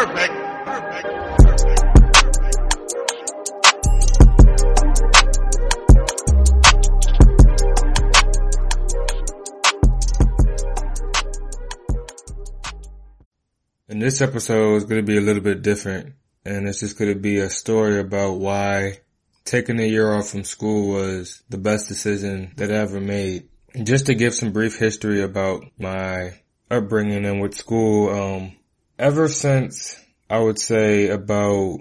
Perfect. Perfect. And this episode is going to be a little bit different. And it's just going to be a story about why taking a year off from school was the best decision that I ever made. Just to give some brief history about my upbringing and with school, um, ever since I would say about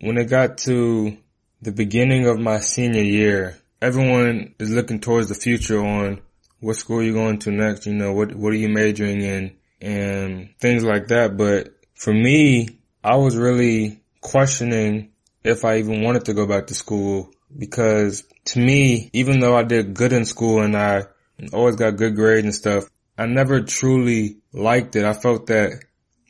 when it got to the beginning of my senior year, everyone is looking towards the future on what school you're going to next, you know, what, what are you majoring in and things like that. But for me, I was really questioning if I even wanted to go back to school because to me, even though I did good in school and I always got good grades and stuff, I never truly liked it. I felt that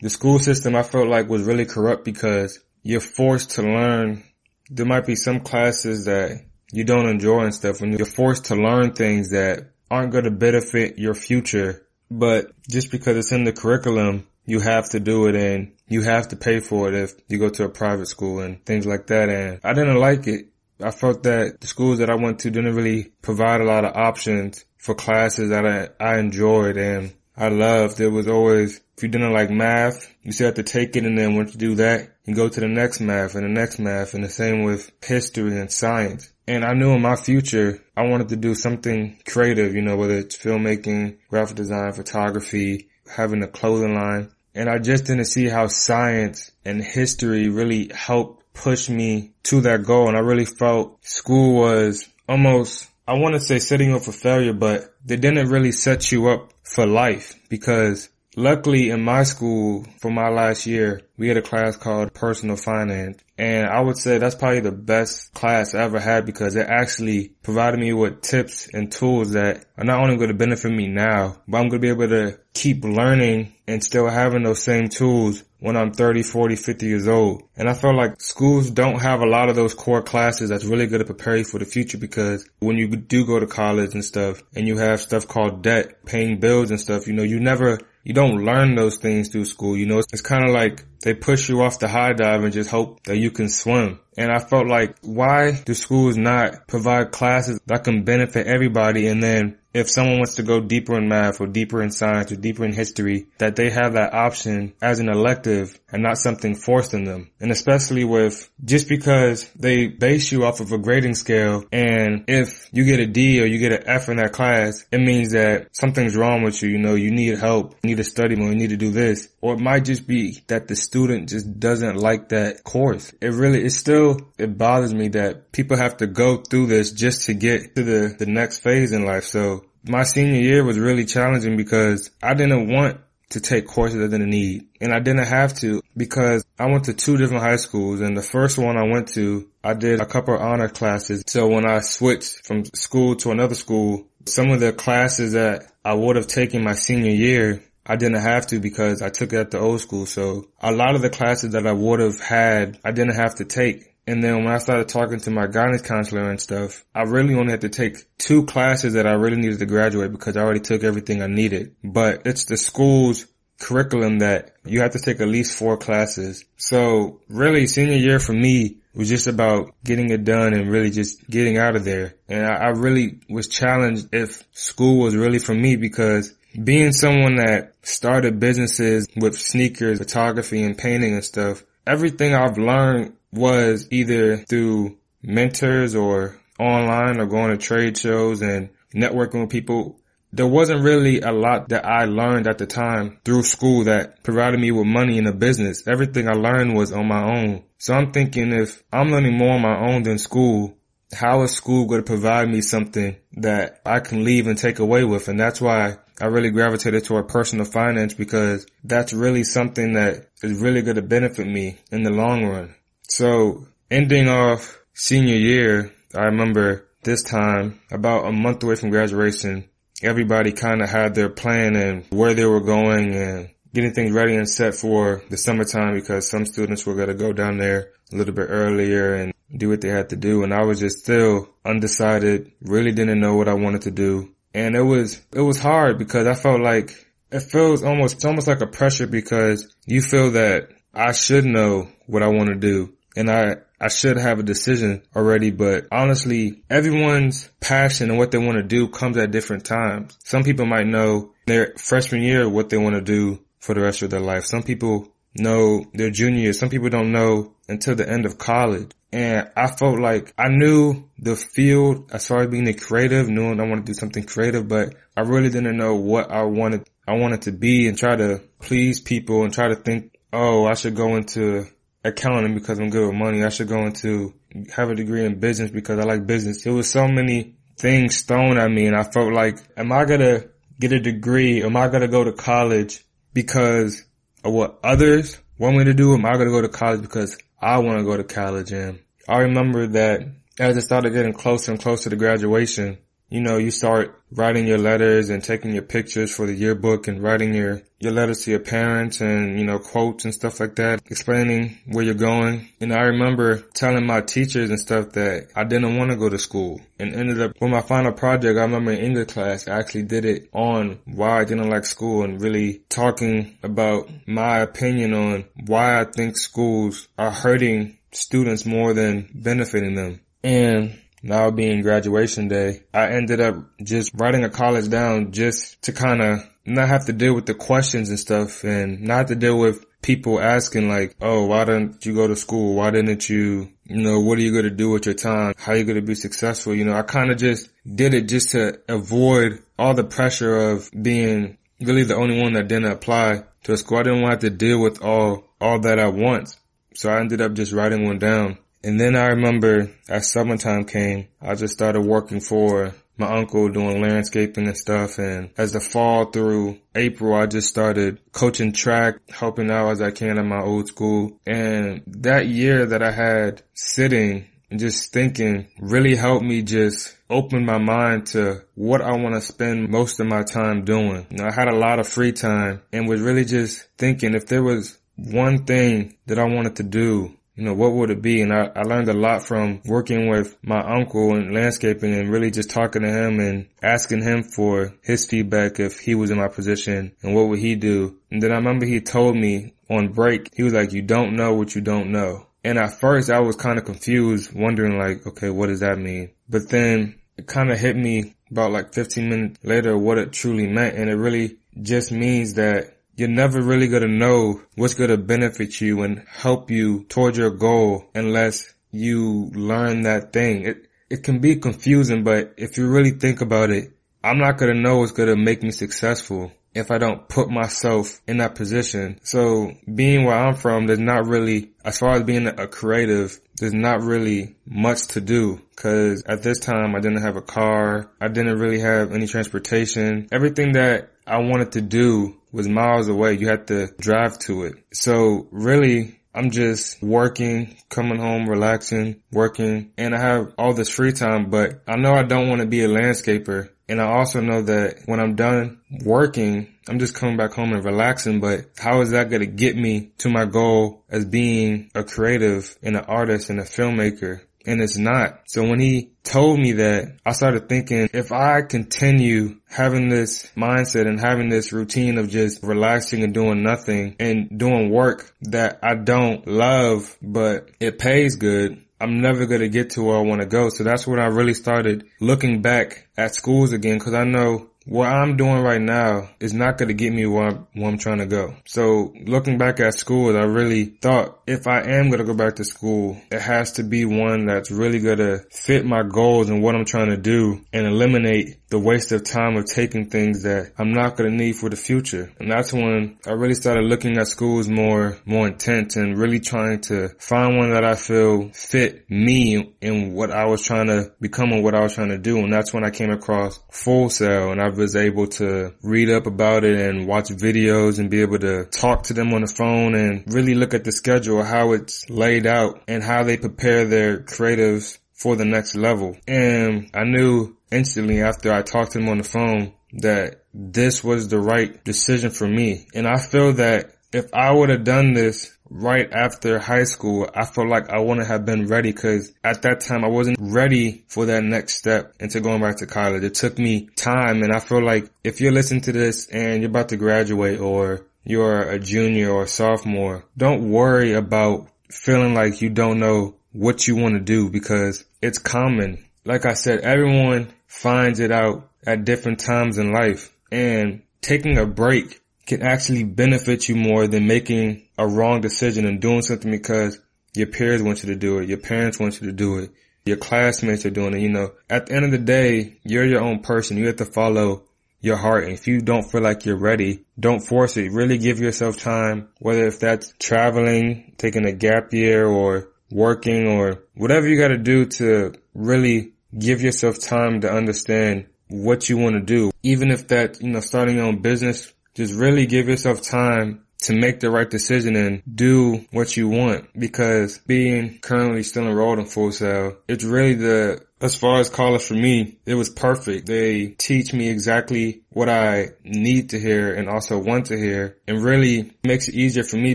the school system I felt like was really corrupt because you're forced to learn. There might be some classes that you don't enjoy and stuff and you're forced to learn things that aren't going to benefit your future. But just because it's in the curriculum, you have to do it and you have to pay for it if you go to a private school and things like that. And I didn't like it. I felt that the schools that I went to didn't really provide a lot of options for classes that I, I enjoyed and I loved. It was always, if you didn't like math, you still have to take it and then once you do that, you go to the next math and the next math and the same with history and science. And I knew in my future, I wanted to do something creative, you know, whether it's filmmaking, graphic design, photography, having a clothing line. And I just didn't see how science and history really helped push me to that goal. And I really felt school was almost, I want to say setting up for failure, but they didn't really set you up for life because luckily in my school for my last year, we had a class called personal finance. And I would say that's probably the best class I ever had because it actually provided me with tips and tools that are not only going to benefit me now, but I'm going to be able to keep learning and still having those same tools when I'm 30, 40, 50 years old. And I feel like schools don't have a lot of those core classes that's really going to prepare you for the future because when you do go to college and stuff and you have stuff called debt, paying bills and stuff, you know, you never you don't learn those things through school. You know, it's, kind of like they push you off the high dive and just hope that you can swim. And I felt like, why do schools not provide classes that can benefit everybody? And then if someone wants to go deeper in math or deeper in science or deeper in history, that they have that option as an elective and not something forced on them. And especially with just because they base you off of a grading scale and if you get a D or you get an F in that class, it means that something's wrong with you. You know, you need help, you need to study more, you need to do this. Or it might just be that the student just doesn't like that course. It really, it's still, it bothers me that people have to go through this just to get to the, the next phase in life. So my senior year was really challenging because I didn't want to take courses I didn't need. And I didn't have to because I went to two different high schools and the first one I went to, I did a couple of honor classes. So when I switched from school to another school, some of the classes that I would have taken my senior year, I didn't have to because I took it at the old school. So a lot of the classes that I would have had, I didn't have to take. And then when I started talking to my guidance counselor and stuff, I really only had to take two classes that I really needed to graduate because I already took everything I needed. But it's the school's curriculum that you have to take at least four classes. So really senior year for me was just about getting it done and really just getting out of there. And I, I really was challenged if school was really for me because being someone that started businesses with sneakers, photography and painting and stuff, everything I've learned was either through mentors or online or going to trade shows and networking with people. There wasn't really a lot that I learned at the time through school that provided me with money in a business. Everything I learned was on my own. So I'm thinking if I'm learning more on my own than school, how is school going to provide me something that I can leave and take away with? And that's why I really gravitated toward personal finance because that's really something that is really going to benefit me in the long run. So ending off senior year, I remember this time about a month away from graduation, everybody kind of had their plan and where they were going and getting things ready and set for the summertime because some students were going to go down there a little bit earlier and do what they had to do. And I was just still undecided, really didn't know what I wanted to do. And it was, it was hard because I felt like it feels almost, it's almost like a pressure because you feel that I should know what I want to do. And I, I should have a decision already, but honestly, everyone's passion and what they want to do comes at different times. Some people might know their freshman year what they want to do for the rest of their life. Some people know their junior year. Some people don't know until the end of college. And I felt like I knew the field as far as being a creative, knowing I wanted to do something creative, but I really didn't know what I wanted, I wanted to be and try to please people and try to think, oh, I should go into accounting because I'm good with money. I should go into have a degree in business because I like business. There was so many things thrown at me and I felt like, am I going to get a degree? Am I going to go to college because of what others want me to do? Am I going to go to college because I want to go to college? And I remember that as it started getting closer and closer to graduation, you know, you start writing your letters and taking your pictures for the yearbook and writing your, your letters to your parents and, you know, quotes and stuff like that, explaining where you're going. And I remember telling my teachers and stuff that I didn't want to go to school and ended up for my final project. I remember in English class, I actually did it on why I didn't like school and really talking about my opinion on why I think schools are hurting students more than benefiting them. And now being graduation day, I ended up just writing a college down just to kind of not have to deal with the questions and stuff and not to deal with people asking like, oh, why didn't you go to school? Why didn't you, you know, what are you going to do with your time? How are you going to be successful? You know, I kind of just did it just to avoid all the pressure of being really the only one that didn't apply to a school. I didn't want to deal with all, all that at once. So I ended up just writing one down and then I remember as summertime came, I just started working for my uncle doing landscaping and stuff. And as the fall through April, I just started coaching track, helping out as I can at my old school. And that year that I had sitting and just thinking really helped me just open my mind to what I want to spend most of my time doing. You know, I had a lot of free time and was really just thinking if there was one thing that I wanted to do you know, what would it be? And I, I learned a lot from working with my uncle in landscaping and really just talking to him and asking him for his feedback if he was in my position and what would he do. And then I remember he told me on break, he was like, you don't know what you don't know. And at first I was kind of confused, wondering like, okay, what does that mean? But then it kind of hit me about like 15 minutes later what it truly meant. And it really just means that you're never really to know what's to benefit you and help you towards your goal unless you learn that thing. It, it can be confusing, but if you really think about it, I'm not to know what's to make me successful if I don't put myself in that position. So being where I'm from, there's not really, as far as being a creative, there's not really much to do because at this time I didn't have a car. I didn't really have any transportation. Everything that I wanted to do was miles away. You had to drive to it. So really, I'm just working, coming home, relaxing, working, and I have all this free time, but I know I don't want to be a landscaper. And I also know that when I'm done working, I'm just coming back home and relaxing, but how is that going to get me to my goal as being a creative and an artist and a filmmaker? And it's not. So when he told me that, I started thinking if I continue having this mindset and having this routine of just relaxing and doing nothing and doing work that I don't love, but it pays good, I'm never going to get to where I want to go. So that's when I really started looking back at schools again because I know what I'm doing right now is not going to get me where I'm, where I'm trying to go. So looking back at school, I really thought if I am going to go back to school, it has to be one that's really going to fit my goals and what I'm trying to do and eliminate the waste of time of taking things that I'm not going to need for the future. And that's when I really started looking at schools more, more intense and really trying to find one that I feel fit me in what I was trying to become and what I was trying to do. And that's when I came across Full Sail and I was able to read up about it and watch videos and be able to talk to them on the phone and really look at the schedule, how it's laid out and how they prepare their creatives for the next level. And I knew instantly after I talked to him on the phone that this was the right decision for me. And I feel that if I would have done this right after high school, I felt like I wouldn't have been ready because at that time I wasn't ready for that next step into going back to college. It took me time and I feel like if you're listening to this and you're about to graduate or you're a junior or a sophomore, don't worry about feeling like you don't know what you want to do because it's common. Like I said, everyone finds it out at different times in life and taking a break can actually benefit you more than making a wrong decision and doing something because your peers want you to do it. Your parents want you to do it. Your classmates are doing it. You know, at the end of the day, you're your own person. You have to follow your heart. And if you don't feel like you're ready, don't force it. Really give yourself time, whether if that's traveling, taking a gap year or working or whatever you got to do to really give yourself time to understand what you want to do. Even if that, you know, starting your own business, just really give yourself time to make the right decision and do what you want because being currently still enrolled in Full Sail, it's really the, as far as college for me, it was perfect. They teach me exactly what I need to hear and also want to hear and really makes it easier for me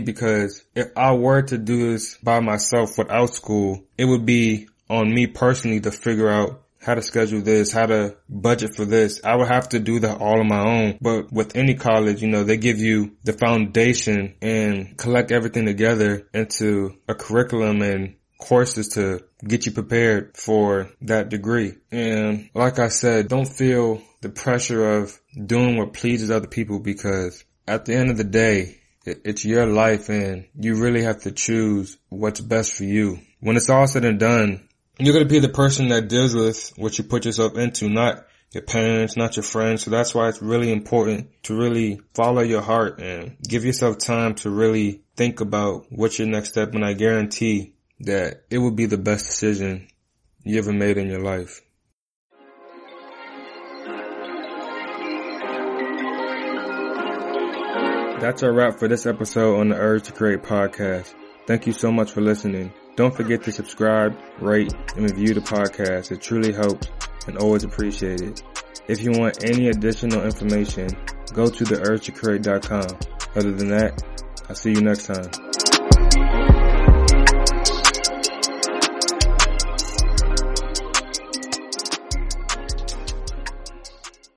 because if I were to do this by myself without school, it would be on me personally to figure out how to schedule this, how to budget for this. I would have to do that all on my own. But with any college, you know, they give you the foundation and collect everything together into a curriculum and courses to get you prepared for that degree. And like I said, don't feel the pressure of doing what pleases other people because at the end of the day, it's your life and you really have to choose what's best for you. When it's all said and done, you're going to be the person that deals with what you put yourself into, not your parents, not your friends. So that's why it's really important to really follow your heart and give yourself time to really think about what's your next step. And I guarantee that it will be the best decision you ever made in your life. That's a wrap for this episode on the Urge to Create podcast. Thank you so much for listening. Don't forget to subscribe, rate, and review the podcast. It truly helps and always appreciated. If you want any additional information, go to theurgetocreate.com. Other than that, I'll see you next time.